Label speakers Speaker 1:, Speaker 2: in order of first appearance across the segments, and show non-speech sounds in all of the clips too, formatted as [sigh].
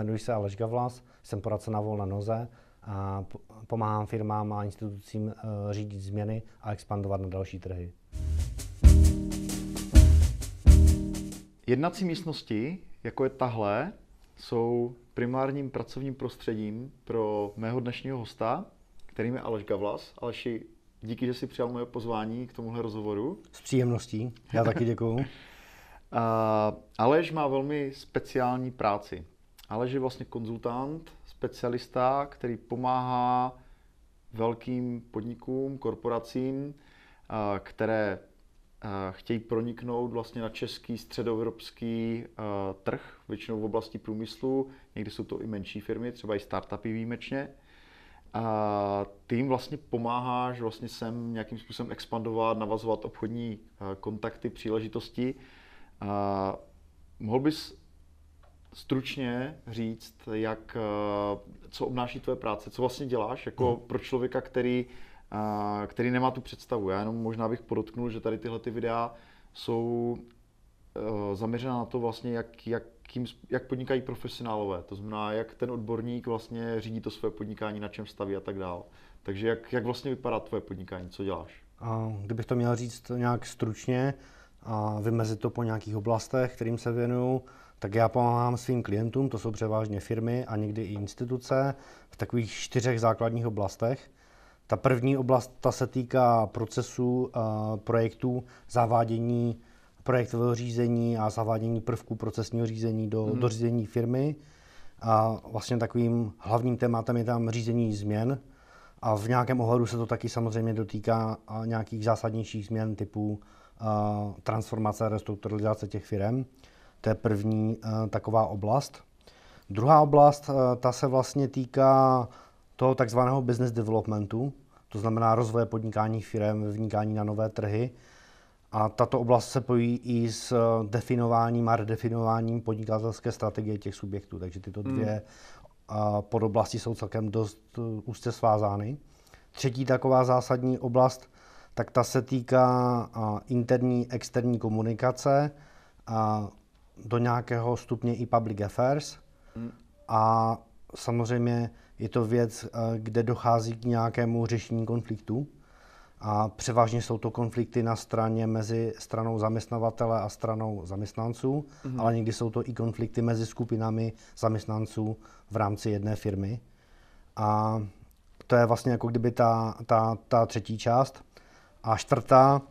Speaker 1: jmenuji se Aleš Gavlas, jsem poradce na volné noze a pomáhám firmám a institucím uh, řídit změny a expandovat na další trhy.
Speaker 2: Jednací místnosti, jako je tahle, jsou primárním pracovním prostředím pro mého dnešního hosta, kterým je Aleš Gavlas. Aleši, díky, že jsi přijal moje pozvání k tomuhle rozhovoru.
Speaker 1: S příjemností, já taky děkuju. [laughs]
Speaker 2: Aleš má velmi speciální práci. Aleš je vlastně konzultant, specialista, který pomáhá velkým podnikům, korporacím, které chtějí proniknout vlastně na český, středoevropský trh, většinou v oblasti průmyslu, někdy jsou to i menší firmy, třeba i startupy výjimečně. A ty jim vlastně pomáháš vlastně sem nějakým způsobem expandovat, navazovat obchodní kontakty, příležitosti. A mohl bys stručně říct, jak, co obnáší tvoje práce, co vlastně děláš jako hmm. pro člověka, který který nemá tu představu. Já jenom možná bych podotknul, že tady tyhle ty videa jsou uh, zaměřená na to vlastně, jak, jak, jak podnikají profesionálové. To znamená, jak ten odborník vlastně řídí to své podnikání, na čem staví a tak dále. Takže jak, jak vlastně vypadá tvoje podnikání, co děláš?
Speaker 1: A kdybych to měl říct nějak stručně a vymezit to po nějakých oblastech, kterým se věnuju, tak já pomáhám svým klientům, to jsou převážně firmy a někdy i instituce, v takových čtyřech základních oblastech. Ta první oblast ta se týká procesů, projektů, zavádění projektového řízení a zavádění prvků procesního řízení do, hmm. do řízení firmy. A vlastně takovým hlavním tématem je tam řízení změn. A v nějakém ohledu se to taky samozřejmě dotýká nějakých zásadnějších změn typu transformace a restrukturalizace těch firm. To je první taková oblast. Druhá oblast, ta se vlastně týká toho takzvaného business developmentu, to znamená rozvoje podnikání firm, vnikání na nové trhy. A tato oblast se pojí i s definováním a redefinováním podnikatelské strategie těch subjektů. Takže tyto dvě hmm. podoblasti jsou celkem dost úzce svázány. Třetí taková zásadní oblast, tak ta se týká interní, externí komunikace, a do nějakého stupně i public affairs. Hmm. A samozřejmě je to věc, eh, kde dochází k nějakému řešení konfliktu. A převážně jsou to konflikty na straně mezi stranou zaměstnavatele a stranou zaměstnanců, mm-hmm. ale někdy jsou to i konflikty mezi skupinami zaměstnanců v rámci jedné firmy. A to je vlastně jako kdyby ta, ta, ta třetí část. A čtvrtá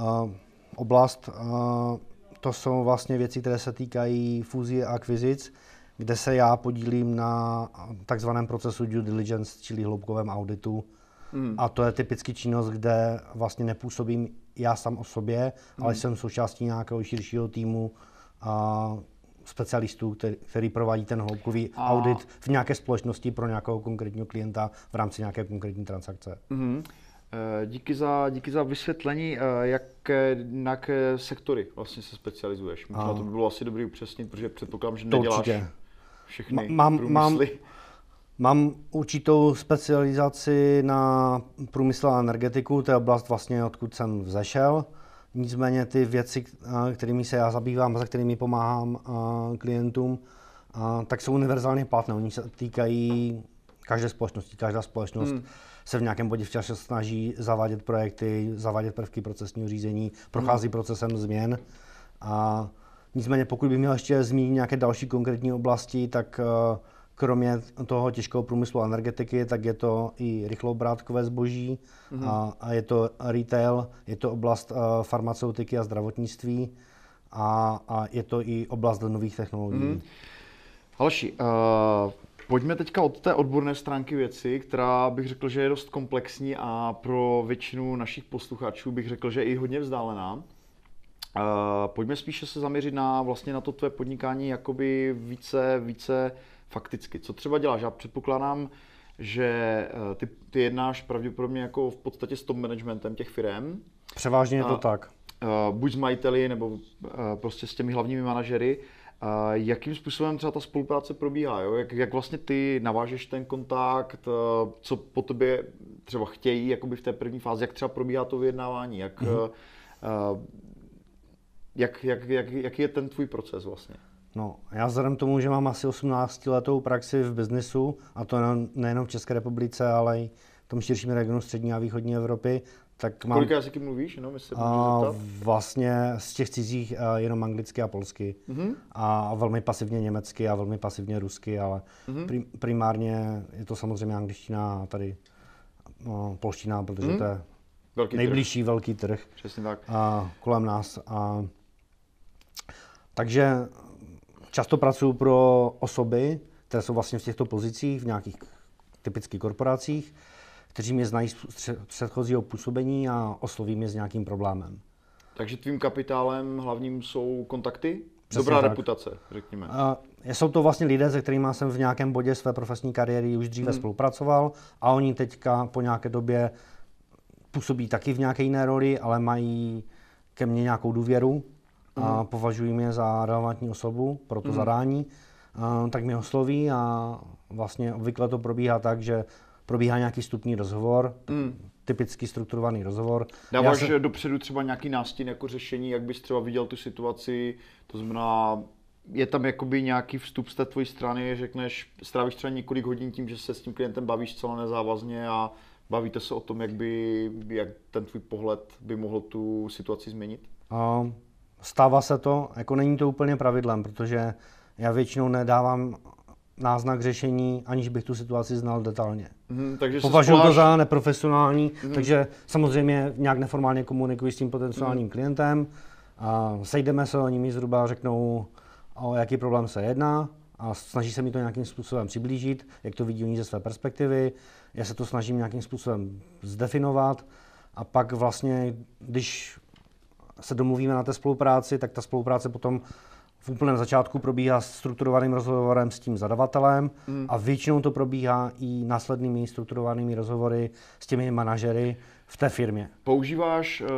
Speaker 1: uh, oblast, uh, to jsou vlastně věci, které se týkají fúzí a akvizic, kde se já podílím na takzvaném procesu due diligence, čili hloubkovém auditu. Mm. A to je typicky činnost, kde vlastně nepůsobím já sám o sobě, mm. ale jsem součástí nějakého širšího týmu a specialistů, který, který provádí ten hloubkový a... audit v nějaké společnosti pro nějakého konkrétního klienta v rámci nějaké konkrétní transakce. Mm.
Speaker 2: Díky za, díky za vysvětlení, eh, jak, na jaké sektory vlastně se specializuješ. Možná to by bylo asi dobrý upřesnit, protože předpokládám, že neděláš... Určitě všechny mám, průmysly?
Speaker 1: Mám, mám určitou specializaci na průmysl a energetiku, to je oblast vlastně, odkud jsem vzešel. Nicméně ty věci, kterými se já zabývám a za kterými pomáhám klientům, tak jsou univerzálně platné. Oni se týkají každé společnosti. Každá společnost hmm. Se v nějakém bodě v čase snaží zavádět projekty, zavádět prvky procesního řízení, prochází hmm. procesem změn. A Nicméně pokud bych měl ještě zmínit nějaké další konkrétní oblasti, tak eh, kromě toho těžkého průmyslu a energetiky, tak je to i rychlobrátkové zboží mm-hmm. a, a je to retail, je to oblast uh, farmaceutiky a zdravotnictví a, a je to i oblast nových technologií. Mm-hmm.
Speaker 2: Aleši, uh, pojďme teďka od té odborné stránky věci, která bych řekl, že je dost komplexní a pro většinu našich posluchačů bych řekl, že je i hodně vzdálená. Uh, pojďme spíše se zaměřit na vlastně na to tvé podnikání jakoby více, více fakticky. Co třeba děláš? Já předpokládám, že uh, ty, ty jednáš pravděpodobně jako v podstatě s top managementem těch firm.
Speaker 1: Převážně je to uh, tak.
Speaker 2: Uh, buď s majiteli, nebo uh, prostě s těmi hlavními manažery. Uh, jakým způsobem třeba ta spolupráce probíhá? Jo? Jak, jak vlastně ty navážeš ten kontakt, uh, co po tobě třeba chtějí jakoby v té první fázi, jak třeba probíhá to vyjednávání, jak, mm-hmm. uh, jak, jak, jak, jaký je ten tvůj proces vlastně?
Speaker 1: No, já vzhledem tomu, že mám asi 18 letou praxi v biznisu, a to nejenom v České republice, ale i v tom širším regionu střední a východní Evropy, tak mám...
Speaker 2: Kolik jazyky mluvíš, jenom jestli
Speaker 1: a, Vlastně z těch cizích a jenom anglicky a polsky. Mm-hmm. A velmi pasivně německy a velmi pasivně rusky, ale mm-hmm. primárně je to samozřejmě angličtina a tady no, polština, protože mm-hmm. to je velký nejbližší trh. velký trh.
Speaker 2: Přesně tak.
Speaker 1: A, kolem nás. A, takže často pracuji pro osoby, které jsou vlastně v těchto pozicích, v nějakých typických korporacích, kteří mě znají z předchozího působení a osloví mě s nějakým problémem.
Speaker 2: Takže tvým kapitálem hlavním jsou kontakty? Přesně Dobrá tak. reputace, řekněme.
Speaker 1: A jsou to vlastně lidé, se kterými jsem v nějakém bodě své profesní kariéry už dříve hmm. spolupracoval a oni teďka po nějaké době působí taky v nějaké jiné roli, ale mají ke mně nějakou důvěru hmm. a považují mě za relevantní osobu pro to hmm. zadání, a, tak mě osloví a vlastně obvykle to probíhá tak, že probíhá nějaký stupní rozhovor, mm. typicky strukturovaný rozhovor.
Speaker 2: Dáváš se... dopředu třeba nějaký nástin jako řešení, jak bys třeba viděl tu situaci, to znamená, je tam jakoby nějaký vstup z té tvojí strany, řekneš, strávíš třeba několik hodin tím, že se s tím klientem bavíš celé nezávazně a bavíte se o tom, jak by, jak ten tvůj pohled by mohl tu situaci změnit?
Speaker 1: A stává se to, jako není to úplně pravidlem, protože já většinou nedávám náznak řešení, aniž bych tu situaci znal detailně. Mm, takže Považuji spoláš... to za neprofesionální, mm. takže samozřejmě nějak neformálně komunikuji s tím potenciálním mm. klientem. A sejdeme se, oni mi zhruba řeknou, o jaký problém se jedná a snaží se mi to nějakým způsobem přiblížit, jak to vidí oni ze své perspektivy. Já se to snažím nějakým způsobem zdefinovat a pak vlastně, když se domluvíme na té spolupráci, tak ta spolupráce potom v úplném začátku probíhá strukturovaným rozhovorem s tím zadavatelem mm. a většinou to probíhá i následnými strukturovanými rozhovory s těmi manažery v té firmě.
Speaker 2: Používáš uh,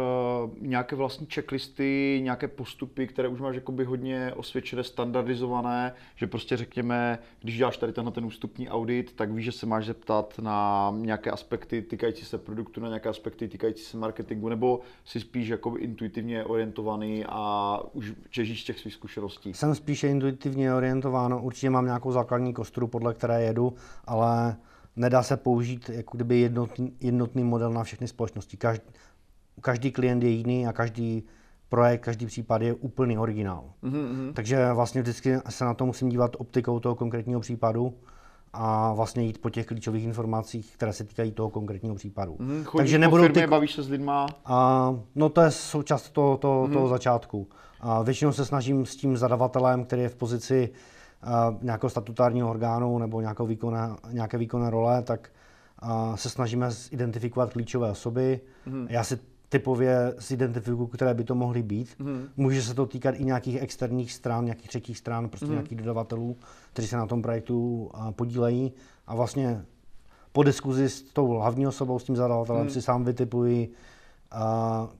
Speaker 2: nějaké vlastní checklisty, nějaké postupy, které už máš jakoby hodně osvědčené, standardizované, že prostě řekněme, když děláš tady tenhle ten ústupní audit, tak víš, že se máš zeptat na nějaké aspekty týkající se produktu, na nějaké aspekty týkající se marketingu, nebo si spíš jakoby intuitivně orientovaný a už těžíš těch svých zkušeností?
Speaker 1: Jsem spíše intuitivně orientován, určitě mám nějakou základní kostru, podle které jedu, ale nedá se použít jako kdyby jednotný, jednotný model na všechny společnosti. Každý, každý klient je jiný a každý projekt, každý případ je úplný originál. Mm-hmm. Takže vlastně vždycky se na to musím dívat optikou toho konkrétního případu a vlastně jít po těch klíčových informacích, které se týkají toho konkrétního případu.
Speaker 2: Mm, Takže nebudu firmě, ty... bavíš se s lidma?
Speaker 1: A, no to je součást toho, toho, mm. toho začátku. A většinou se snažím s tím zadavatelem, který je v pozici nějakého statutárního orgánu nebo nějakou výkonné, nějaké výkonné role, tak se snažíme identifikovat klíčové osoby. Mm. Já si typově zidentifikuju, které by to mohly být. Mm. Může se to týkat i nějakých externích stran, nějakých třetích stran, prostě mm. nějakých dodavatelů, kteří se na tom projektu podílejí. A vlastně po diskuzi s tou hlavní osobou, s tím zadavatelem, mm. si sám vytipuji uh,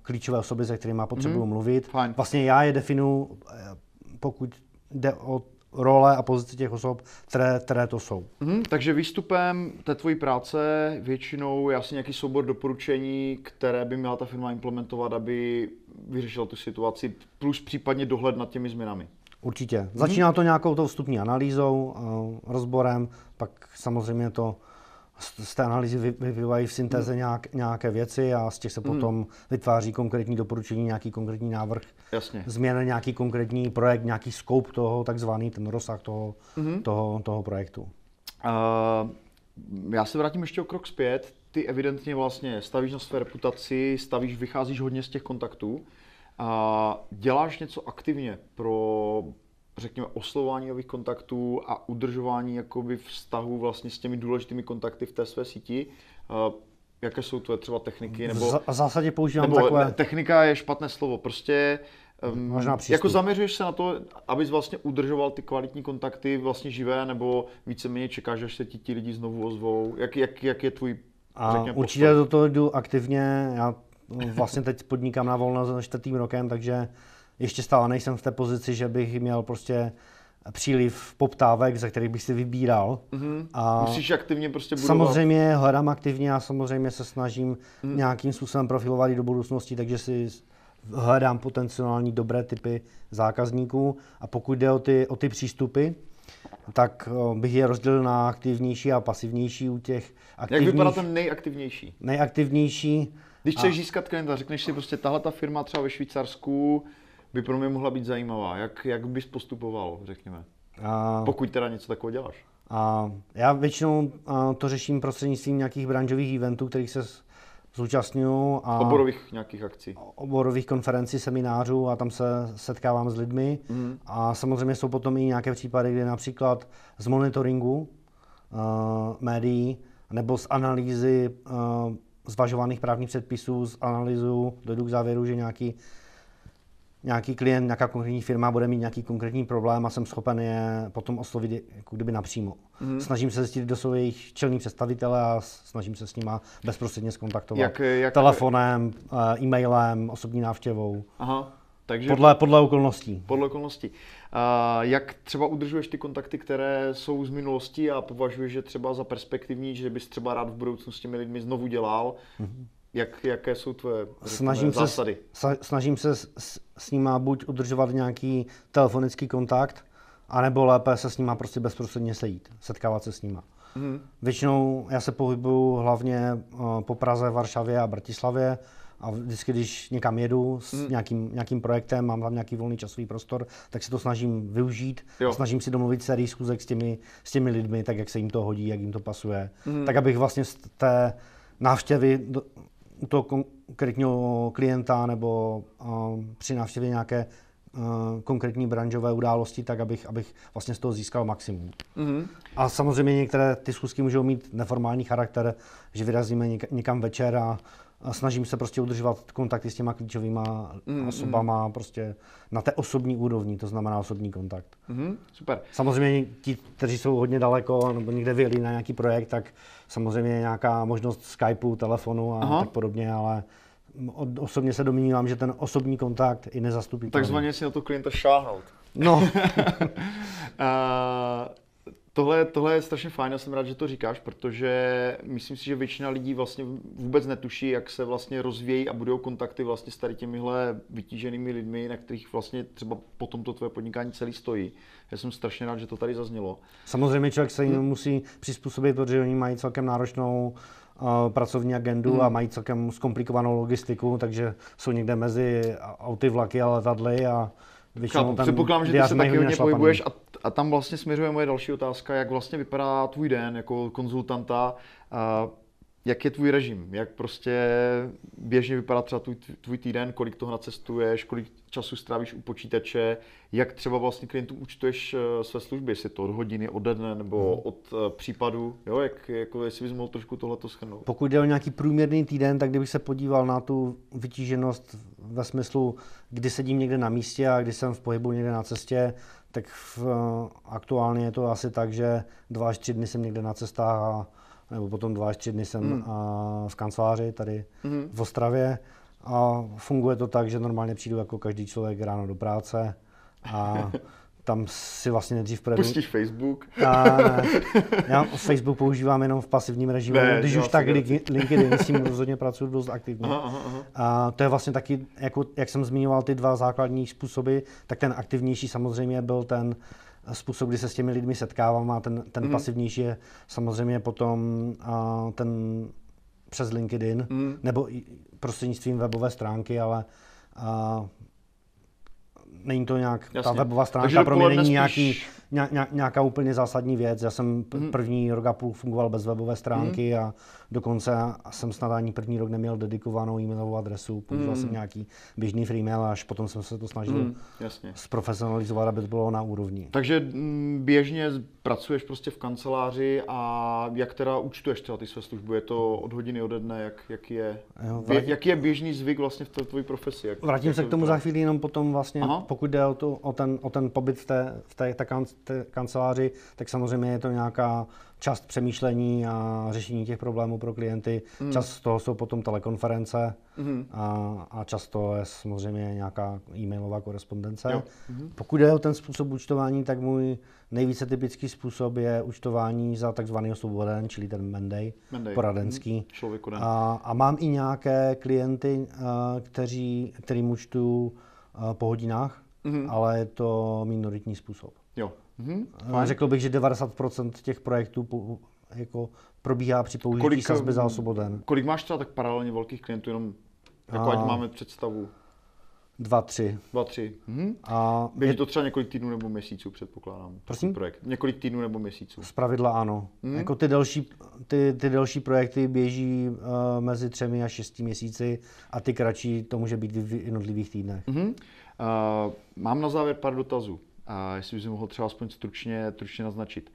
Speaker 1: klíčové osoby, se kterými potřebuji mm. mluvit.
Speaker 2: Fine.
Speaker 1: Vlastně já je definu, eh, pokud jde o role a pozici těch osob, které, které to jsou.
Speaker 2: Mm, takže výstupem té tvojí práce většinou je asi nějaký soubor doporučení, které by měla ta firma implementovat, aby vyřešila tu situaci, plus případně dohled nad těmi změnami.
Speaker 1: Určitě. Začíná to nějakou tou vstupní analýzou, rozborem, pak samozřejmě to z té analýzy vyplývají v syntéze hmm. nějak, nějaké věci a z těch se hmm. potom vytváří konkrétní doporučení, nějaký konkrétní návrh
Speaker 2: Jasně.
Speaker 1: změn, nějaký konkrétní projekt, nějaký scope toho, takzvaný ten rozsah toho, hmm. toho, toho projektu. Uh,
Speaker 2: já se vrátím ještě o krok zpět. Ty evidentně vlastně stavíš na své reputaci, stavíš, vycházíš hodně z těch kontaktů. A děláš něco aktivně pro řekněme, oslovování nových kontaktů a udržování jakoby vztahu vlastně s těmi důležitými kontakty v té své síti. Uh, jaké jsou tvoje třeba techniky? Nebo,
Speaker 1: v zásadě používám
Speaker 2: nebo
Speaker 1: takové...
Speaker 2: Technika je špatné slovo, prostě um, Možná jako zaměřuješ se na to, abys vlastně udržoval ty kvalitní kontakty vlastně živé, nebo víceméně čekáš, až se ti ti lidi znovu ozvou? Jak, jak, jak je tvůj
Speaker 1: a řekněme, určitě do toho jdu aktivně. Já vlastně teď podnikám na volno za čtvrtým rokem, takže ještě stále nejsem v té pozici, že bych měl prostě příliv poptávek, za kterých bych si vybíral.
Speaker 2: Mm-hmm. A Musíš aktivně prostě budovat.
Speaker 1: Samozřejmě hledám aktivně a samozřejmě se snažím mm. nějakým způsobem profilovat i do budoucnosti, takže si hledám potenciální dobré typy zákazníků a pokud jde o ty, o ty přístupy, tak eh, bych je rozdělil na aktivnější a pasivnější u těch aktivních.
Speaker 2: Jak vypadá ten nejaktivnější?
Speaker 1: Nejaktivnější.
Speaker 2: Když chceš a... získat klienta, řekneš si prostě, tahle ta firma třeba ve Švýcarsku by pro mě mohla být zajímavá. Jak, jak bys postupoval, řekněme? A... Pokud teda něco takového děláš.
Speaker 1: A já většinou to řeším prostřednictvím nějakých branžových eventů, kterých se zúčastňuju. A
Speaker 2: oborových nějakých akcí.
Speaker 1: Oborových konferencí, seminářů a tam se setkávám s lidmi. Mm. A samozřejmě jsou potom i nějaké případy, kdy například z monitoringu uh, médií nebo z analýzy uh, zvažovaných právních předpisů, z analýzu dojdu k závěru, že nějaký nějaký klient, nějaká konkrétní firma bude mít nějaký konkrétní problém a jsem schopen je potom oslovit jako kdyby napřímo. Mm. Snažím se zjistit, kdo jsou jejich čelní představitele a snažím se s nima bezprostředně skontaktovat. Jak, jak... Telefonem, eh, e-mailem, osobní návštěvou.
Speaker 2: Aha. Takže
Speaker 1: podle, podle okolností.
Speaker 2: Podle okolností. A jak třeba udržuješ ty kontakty, které jsou z minulosti a považuješ že třeba za perspektivní, že bys třeba rád v budoucnu s těmi lidmi znovu dělal? Mm-hmm. Jak, jaké jsou tvoje
Speaker 1: snažím
Speaker 2: zásady?
Speaker 1: Se, snažím se s, s, nima buď udržovat nějaký telefonický kontakt, anebo lépe se s nima prostě bezprostředně sejít, setkávat se s nima. Mm. Většinou já se pohybuju hlavně uh, po Praze, Varšavě a Bratislavě a vždycky, když někam jedu s mm. nějakým, nějakým projektem, mám tam nějaký volný časový prostor, tak se to snažím využít. Jo. Snažím si domluvit sérii schůzek s těmi, s těmi lidmi, tak jak se jim to hodí, jak jim to pasuje. Mm. Tak abych vlastně z té návštěvy do, u toho konkrétního klienta nebo uh, při návštěvě nějaké konkrétní branžové události, tak abych, abych vlastně z toho získal maximum. Mm-hmm. A samozřejmě některé ty schůzky můžou mít neformální charakter, že vyrazíme někam večer a, a snažím se prostě udržovat kontakty s těma klíčovými mm-hmm. osobama prostě na té osobní úrovni, to znamená osobní kontakt.
Speaker 2: Mm-hmm. Super.
Speaker 1: Samozřejmě ti, kteří jsou hodně daleko nebo někde vyjeli na nějaký projekt, tak samozřejmě nějaká možnost Skypeu, telefonu a Aha. tak podobně, ale osobně se domnívám, že ten osobní kontakt i nezastupitelný.
Speaker 2: Takzvaně si na to klienta šáhnout.
Speaker 1: No. [laughs] uh,
Speaker 2: Tohle, tohle je strašně fajn, já jsem rád, že to říkáš, protože myslím si, že většina lidí vlastně vůbec netuší, jak se vlastně rozvíjí a budou kontakty vlastně s tady těmihle vytíženými lidmi, na kterých vlastně třeba potom to tvoje podnikání celý stojí. Já jsem strašně rád, že to tady zaznělo.
Speaker 1: Samozřejmě člověk se jim hmm. musí přizpůsobit, protože oni mají celkem náročnou uh, pracovní agendu hmm. a mají celkem zkomplikovanou logistiku, takže jsou někde mezi auty, vlaky a letadly a
Speaker 2: Předpokládám, že ty se taky hodně pohybuješ a, a tam vlastně směřuje moje další otázka, jak vlastně vypadá tvůj den jako konzultanta, a jak je tvůj režim, jak prostě běžně vypadá třeba tvůj, tvůj týden, kolik toho nacestuješ, kolik času strávíš u počítače, jak třeba vlastně klientům účtuješ eh, své služby, jestli to od hodiny, od dne nebo hmm. od uh, případu, jo, jak, jako jestli bys mohl trošku tohleto schrnout.
Speaker 1: Pokud jde o nějaký průměrný týden, tak kdybych se podíval na tu vytíženost ve smyslu, kdy sedím někde na místě a kdy jsem v pohybu někde na cestě, tak v, uh, aktuálně je to asi tak, že dva až tři dny jsem někde na cestách a nebo potom dva až tři dny jsem hmm. v kanceláři tady hmm. v Ostravě a funguje to tak, že normálně přijdu jako každý člověk ráno do práce a [laughs] tam si vlastně nejdřív
Speaker 2: první... Pustíš Facebook?
Speaker 1: A, ne, já [laughs] Facebook používám jenom v pasivním režimu, ne, když už tak LinkedIn, s tím rozhodně pracuji dost aktivně. Aha, aha, aha. A to je vlastně taky, jako, jak jsem zmiňoval ty dva základní způsoby, tak ten aktivnější samozřejmě byl ten způsob, kdy se s těmi lidmi setkávám a ten, ten mm. pasivnější je samozřejmě potom a, ten přes LinkedIn mm. nebo i prostřednictvím webové stránky, ale a, není to nějak, Jasně. ta webová stránka pro mě není nějaký, nějaká úplně zásadní věc. Já jsem mm. první rok a půl fungoval bez webové stránky mm. a dokonce jsem snad ani první rok neměl dedikovanou e-mailovou adresu. Používal mm. jsem nějaký běžný freemail a až potom jsem se to snažil mm. zprofesionalizovat, aby to bylo na úrovni.
Speaker 2: Takže mm, běžně pracuješ prostě v kanceláři a jak teda účtuješ třeba ty své služby? Je to od hodiny ode dne, jak, jak je, jo, vrátím, jaký je běžný zvyk vlastně v té tvojí profesi? Jak,
Speaker 1: vrátím
Speaker 2: jak
Speaker 1: se k tomu za chvíli jenom potom vlastně, Aha. pokud jde o, to, o, ten, o ten pobyt v té, v té, té té kanceláři, tak samozřejmě je to nějaká část přemýšlení a řešení těch problémů pro klienty. Mm. Čas z toho jsou potom telekonference mm. a, a často je samozřejmě nějaká e-mailová korespondence. Jo. Mm. Pokud jde o ten způsob účtování, tak můj nejvíce typický způsob je účtování za takzvaný osvoboden, čili ten Monday, Monday. poradenský.
Speaker 2: Mm.
Speaker 1: A, a mám i nějaké klienty, kteří, kterým účtuju po hodinách, mm. ale je to minoritní způsob.
Speaker 2: Jo.
Speaker 1: Mm-hmm. Řekl bych, že 90% těch projektů po, jako probíhá při použití kolik, sazby za osvoboden.
Speaker 2: Kolik máš třeba tak paralelně velkých klientů, jenom jako ať máme představu?
Speaker 1: Dva, tři.
Speaker 2: Dva, tři. Mhm. A Běží je... to třeba několik týdnů nebo měsíců, předpokládám.
Speaker 1: Prosím?
Speaker 2: Projekt. Několik týdnů nebo měsíců.
Speaker 1: Z pravidla ano. Mhm. Jako ty delší, ty, ty delší projekty běží uh, mezi třemi a šesti měsíci a ty kratší to může být v jednotlivých týdnech. Mhm. Uh,
Speaker 2: mám na závěr pár dotazů. A jestli bys mohl třeba aspoň stručně, stručně naznačit.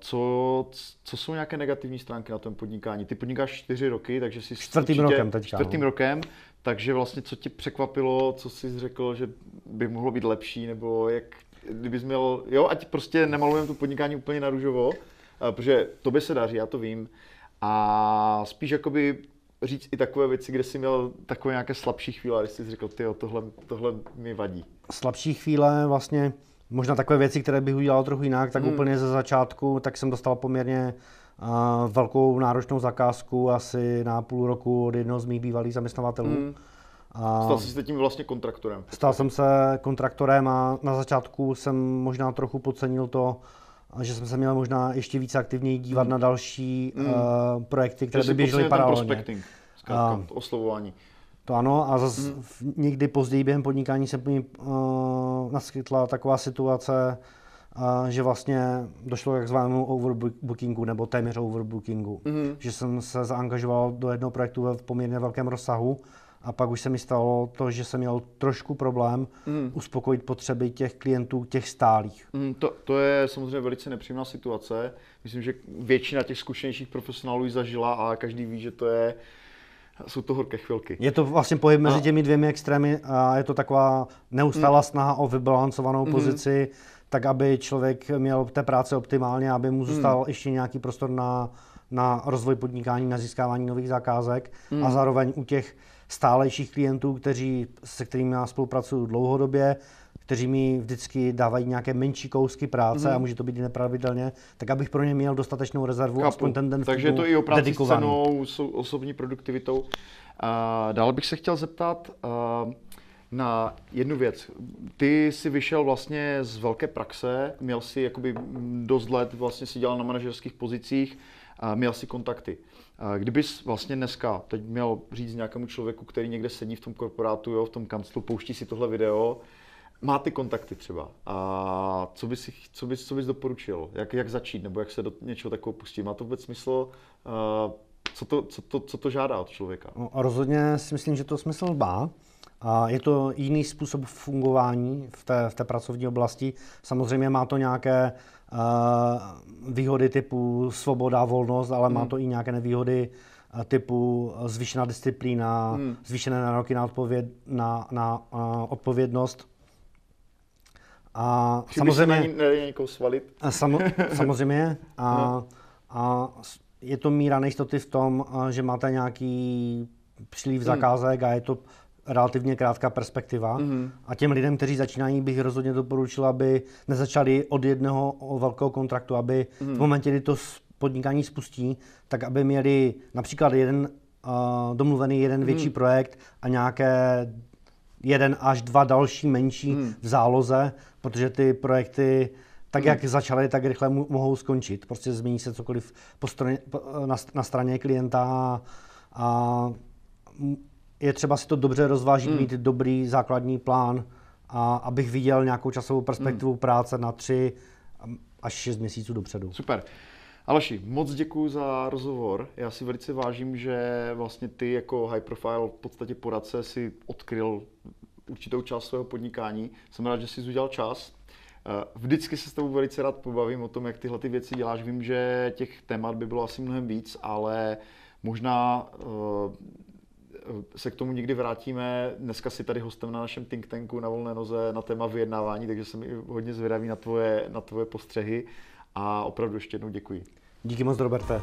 Speaker 2: Co, co jsou nějaké negativní stránky na tom podnikání? Ty podnikáš čtyři roky, takže si
Speaker 1: čtvrtým rokem teďka.
Speaker 2: Čtvrtým no. rokem, takže vlastně co tě překvapilo, co jsi řekl, že by mohlo být lepší, nebo jak, kdybys měl, jo, ať prostě nemalujeme to podnikání úplně na růžovo, protože to by se daří, já to vím, a spíš jakoby říct i takové věci, kde jsi měl takové nějaké slabší chvíle, když jsi řekl, ty tohle, tohle mi vadí.
Speaker 1: Slabší chvíle vlastně, možná takové věci, které bych udělal trochu jinak, tak hmm. úplně ze začátku, tak jsem dostal poměrně uh, velkou náročnou zakázku asi na půl roku od jednoho z mých bývalých zaměstnavatelů. Hmm.
Speaker 2: A stal jsi se tím vlastně kontraktorem?
Speaker 1: Stal jsem se kontraktorem a na začátku jsem možná trochu podcenil to, že jsem se měl možná ještě více aktivněji dívat mm. na další mm. uh, projekty, které by běžely paralelně.
Speaker 2: A, oslovování.
Speaker 1: To ano, a zase mm. někdy později během podnikání se mi uh, naskytla taková situace, uh, že vlastně došlo k takzvanému overbookingu nebo téměř overbookingu. Mm. Že jsem se zaangažoval do jednoho projektu ve poměrně velkém rozsahu a pak už se mi stalo to, že jsem měl trošku problém mm. uspokojit potřeby těch klientů, těch stálých.
Speaker 2: Mm, to, to je samozřejmě velice nepříjemná situace. Myslím, že většina těch zkušenějších profesionálů ji zažila a každý ví, že to je jsou to horké chvilky.
Speaker 1: Je to vlastně pohyb mezi těmi dvěmi extrémy a je to taková neustálá mm. snaha o vybalancovanou mm. pozici, tak aby člověk měl té práce optimálně, aby mu zůstal mm. ještě nějaký prostor na, na rozvoj podnikání, na získávání nových zakázek mm. a zároveň u těch stálejších klientů, kteří, se kterými já spolupracuju dlouhodobě, kteří mi vždycky dávají nějaké menší kousky práce mm-hmm. a může to být i nepravidelně, tak abych pro ně měl dostatečnou rezervu, Kapu. aspoň ten den
Speaker 2: Takže je to i o práci s cenou, osobní produktivitou. A dál bych se chtěl zeptat uh, na jednu věc. Ty jsi vyšel vlastně z velké praxe, měl si jakoby dost let, vlastně si dělal na manažerských pozicích, a měl si kontakty. Kdybys vlastně dneska teď měl říct nějakému člověku, který někde sedí v tom korporátu, jo, v tom kanclu, pouští si tohle video, má ty kontakty třeba. A co bys, co bys, co bys doporučil? Jak, jak začít? Nebo jak se do něčeho takového pustit? Má to vůbec smysl? Co, to, co, to, co to žádá od člověka?
Speaker 1: No, rozhodně si myslím, že to smysl má. A je to jiný způsob fungování v té, v té pracovní oblasti. Samozřejmě má to nějaké uh, výhody typu svoboda, volnost, ale hmm. má to i nějaké nevýhody uh, typu zvýšená disciplína, hmm. zvýšené nároky na, odpověd, na, na uh, odpovědnost.
Speaker 2: A Chybí samozřejmě, někoho svalit.
Speaker 1: A samo, [laughs] samozřejmě. A, no. a je to míra nejistoty v tom, že máte nějaký příliv hmm. zakázek a je to relativně krátká perspektiva. Mm-hmm. A těm lidem, kteří začínají, bych rozhodně doporučil, aby nezačali od jednoho velkého kontraktu, aby mm-hmm. v mhm. momentě, kdy to podnikání spustí, tak aby měli například jeden uh, domluvený jeden mm-hmm. větší projekt a nějaké jeden až dva další menší mm. v záloze, protože ty projekty tak jak začaly, tak rychle mohou skončit. Prostě změní se cokoliv po straně, na, na straně klienta a, a je třeba si to dobře rozvážit, mm. mít dobrý základní plán, a abych viděl nějakou časovou perspektivu mm. práce na tři až šest měsíců dopředu.
Speaker 2: Super. Aleši, moc děkuji za rozhovor. Já si velice vážím, že vlastně ty jako high profile v podstatě poradce si odkryl určitou část svého podnikání. Jsem rád, že jsi udělal čas. Eh, vždycky se s tebou velice rád pobavím o tom, jak tyhle ty věci děláš. Vím, že těch témat by bylo asi mnohem víc, ale možná uh, se k tomu někdy vrátíme. Dneska si tady hostem na našem think tanku na volné noze na téma vyjednávání, takže jsem hodně zvědavý na tvoje, na tvoje postřehy a opravdu ještě jednou děkuji.
Speaker 1: Díky moc, Roberte.